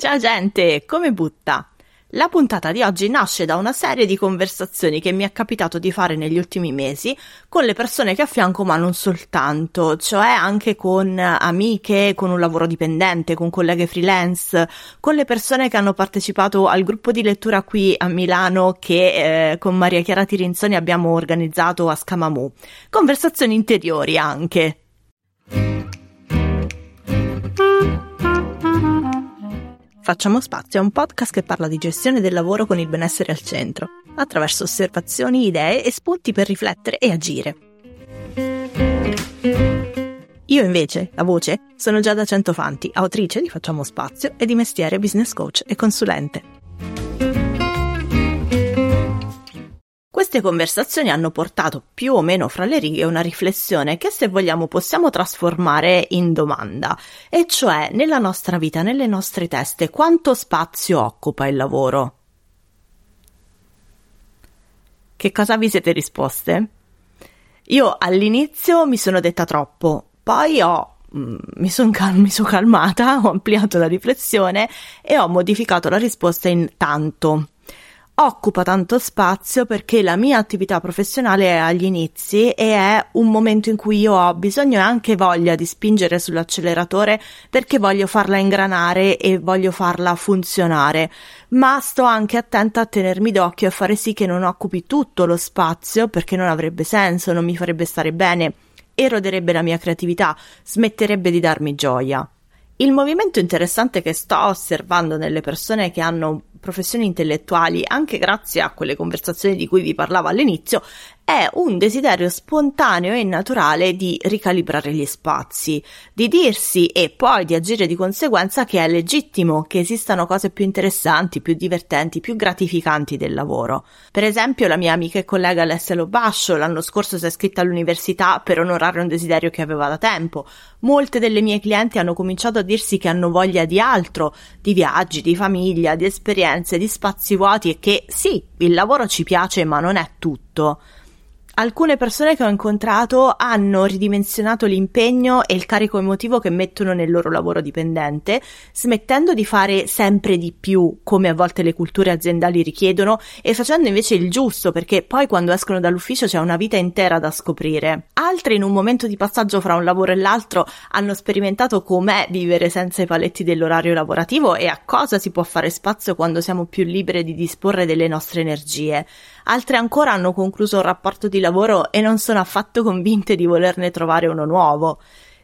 Ciao gente, come butta? La puntata di oggi nasce da una serie di conversazioni che mi è capitato di fare negli ultimi mesi con le persone che affianco, ma non soltanto, cioè anche con amiche, con un lavoro dipendente, con colleghe freelance, con le persone che hanno partecipato al gruppo di lettura qui a Milano che eh, con Maria Chiara Tirinzoni abbiamo organizzato a Scamamu. Conversazioni interiori anche. Facciamo spazio è un podcast che parla di gestione del lavoro con il benessere al centro, attraverso osservazioni, idee e spunti per riflettere e agire. Io invece, la voce, sono Giada Centofanti, autrice di Facciamo Spazio e di mestiere business coach e consulente. Queste conversazioni hanno portato più o meno fra le righe una riflessione che se vogliamo possiamo trasformare in domanda, e cioè nella nostra vita, nelle nostre teste, quanto spazio occupa il lavoro? Che cosa vi siete risposte? Io all'inizio mi sono detta troppo, poi ho mm, mi sono cal- son calmata, ho ampliato la riflessione e ho modificato la risposta in tanto occupa tanto spazio perché la mia attività professionale è agli inizi e è un momento in cui io ho bisogno e anche voglia di spingere sull'acceleratore perché voglio farla ingranare e voglio farla funzionare, ma sto anche attenta a tenermi d'occhio e fare sì che non occupi tutto lo spazio perché non avrebbe senso, non mi farebbe stare bene, eroderebbe la mia creatività, smetterebbe di darmi gioia. Il movimento interessante che sto osservando nelle persone che hanno professioni intellettuali, anche grazie a quelle conversazioni di cui vi parlavo all'inizio, è un desiderio spontaneo e naturale di ricalibrare gli spazi, di dirsi e poi di agire di conseguenza che è legittimo che esistano cose più interessanti, più divertenti, più gratificanti del lavoro. Per esempio, la mia amica e collega Alessia Lobascio l'anno scorso si è iscritta all'università per onorare un desiderio che aveva da tempo. Molte delle mie clienti hanno cominciato a dirsi che hanno voglia di altro, di viaggi, di famiglia, di esperienze, di spazi vuoti e che sì, il lavoro ci piace ma non è tutto alcune persone che ho incontrato hanno ridimensionato l'impegno e il carico emotivo che mettono nel loro lavoro dipendente, smettendo di fare sempre di più, come a volte le culture aziendali richiedono, e facendo invece il giusto, perché poi quando escono dall'ufficio c'è una vita intera da scoprire. Altri, in un momento di passaggio fra un lavoro e l'altro, hanno sperimentato com'è vivere senza i paletti dell'orario lavorativo e a cosa si può fare spazio quando siamo più libere di disporre delle nostre energie altre ancora hanno concluso un rapporto di lavoro e non sono affatto convinte di volerne trovare uno nuovo.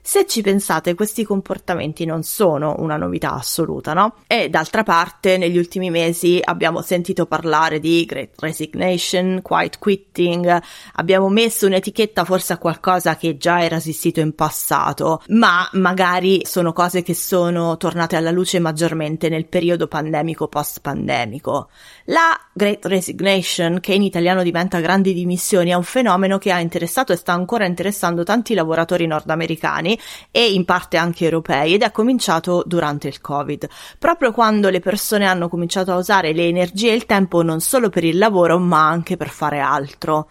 Se ci pensate, questi comportamenti non sono una novità assoluta, no? E d'altra parte, negli ultimi mesi abbiamo sentito parlare di Great Resignation, Quiet Quitting, abbiamo messo un'etichetta forse a qualcosa che già era esistito in passato, ma magari sono cose che sono tornate alla luce maggiormente nel periodo pandemico post-pandemico. La Great Resignation, che in italiano diventa grandi dimissioni, è un fenomeno che ha interessato e sta ancora interessando tanti lavoratori nordamericani e in parte anche europei ed è cominciato durante il Covid, proprio quando le persone hanno cominciato a usare le energie e il tempo non solo per il lavoro ma anche per fare altro.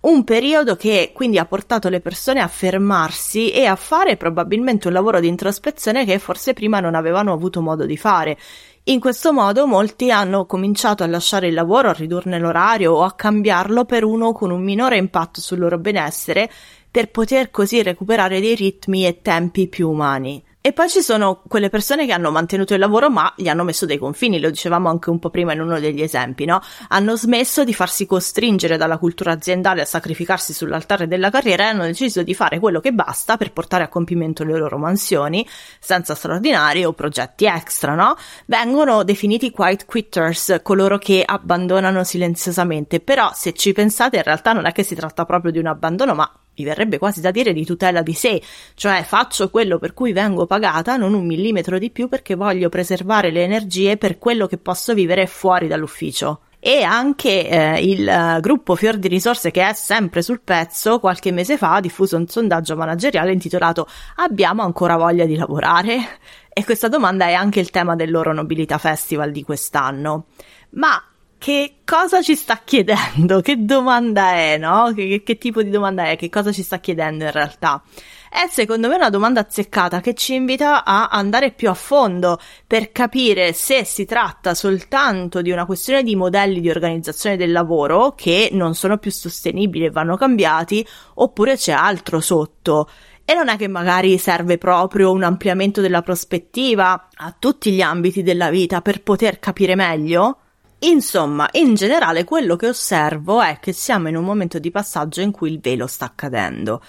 Un periodo che quindi ha portato le persone a fermarsi e a fare probabilmente un lavoro di introspezione che forse prima non avevano avuto modo di fare. In questo modo molti hanno cominciato a lasciare il lavoro, a ridurne l'orario o a cambiarlo per uno con un minore impatto sul loro benessere per poter così recuperare dei ritmi e tempi più umani. E poi ci sono quelle persone che hanno mantenuto il lavoro ma gli hanno messo dei confini, lo dicevamo anche un po' prima in uno degli esempi, no? Hanno smesso di farsi costringere dalla cultura aziendale a sacrificarsi sull'altare della carriera e hanno deciso di fare quello che basta per portare a compimento le loro mansioni, senza straordinari o progetti extra, no? Vengono definiti quiet quitters, coloro che abbandonano silenziosamente, però se ci pensate in realtà non è che si tratta proprio di un abbandono, ma mi verrebbe quasi da dire di tutela di sé, cioè faccio quello per cui vengo pagata, non un millimetro di più perché voglio preservare le energie per quello che posso vivere fuori dall'ufficio e anche eh, il uh, gruppo Fior di Risorse che è sempre sul pezzo qualche mese fa ha diffuso un sondaggio manageriale intitolato Abbiamo ancora voglia di lavorare? E questa domanda è anche il tema del loro Nobilità Festival di quest'anno. Ma che cosa ci sta chiedendo? Che domanda è, no? Che, che, tipo di domanda è? Che cosa ci sta chiedendo in realtà? È secondo me una domanda azzeccata che ci invita a andare più a fondo per capire se si tratta soltanto di una questione di modelli di organizzazione del lavoro che non sono più sostenibili e vanno cambiati, oppure c'è altro sotto. E non è che magari serve proprio un ampliamento della prospettiva a tutti gli ambiti della vita per poter capire meglio? Insomma, in generale quello che osservo è che siamo in un momento di passaggio in cui il velo sta cadendo.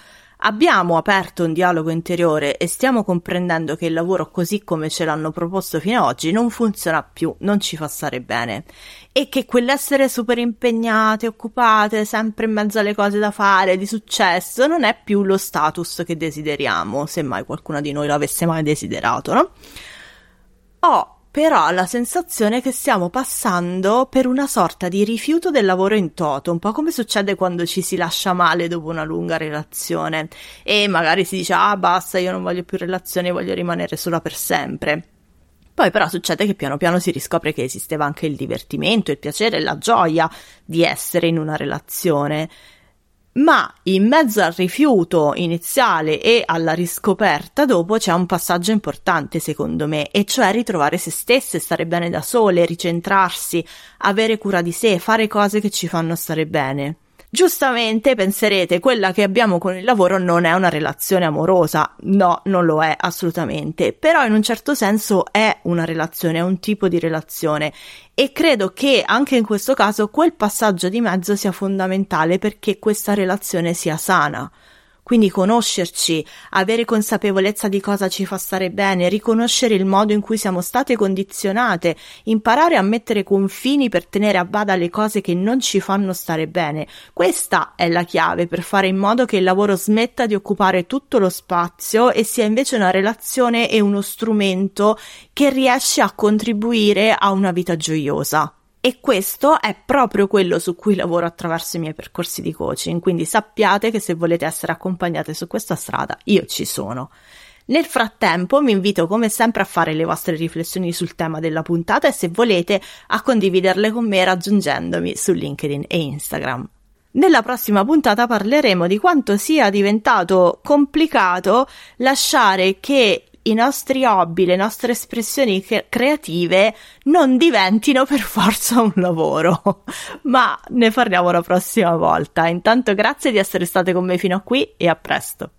Abbiamo aperto un dialogo interiore e stiamo comprendendo che il lavoro così come ce l'hanno proposto fino ad oggi non funziona più, non ci fa stare bene e che quell'essere super impegnate, occupate, sempre in mezzo alle cose da fare, di successo, non è più lo status che desideriamo, se mai qualcuna di noi l'avesse mai desiderato, no? Ho però la sensazione che stiamo passando per una sorta di rifiuto del lavoro in toto, un po' come succede quando ci si lascia male dopo una lunga relazione e magari si dice ah basta io non voglio più relazioni, voglio rimanere sola per sempre. Poi però succede che piano piano si riscopre che esisteva anche il divertimento, il piacere e la gioia di essere in una relazione ma in mezzo al rifiuto iniziale e alla riscoperta dopo c'è un passaggio importante secondo me, e cioè ritrovare se stesse, stare bene da sole, ricentrarsi, avere cura di sé, fare cose che ci fanno stare bene. Giustamente penserete, quella che abbiamo con il lavoro non è una relazione amorosa. No, non lo è assolutamente. Però in un certo senso è una relazione, è un tipo di relazione. E credo che anche in questo caso quel passaggio di mezzo sia fondamentale perché questa relazione sia sana. Quindi conoscerci, avere consapevolezza di cosa ci fa stare bene, riconoscere il modo in cui siamo state condizionate, imparare a mettere confini per tenere a bada le cose che non ci fanno stare bene. Questa è la chiave per fare in modo che il lavoro smetta di occupare tutto lo spazio e sia invece una relazione e uno strumento che riesce a contribuire a una vita gioiosa. E questo è proprio quello su cui lavoro attraverso i miei percorsi di coaching, quindi sappiate che se volete essere accompagnate su questa strada, io ci sono. Nel frattempo vi invito come sempre a fare le vostre riflessioni sul tema della puntata e se volete a condividerle con me raggiungendomi su LinkedIn e Instagram. Nella prossima puntata parleremo di quanto sia diventato complicato lasciare che i nostri hobby, le nostre espressioni creative non diventino per forza un lavoro. Ma ne parliamo la prossima volta. Intanto grazie di essere state con me fino a qui e a presto.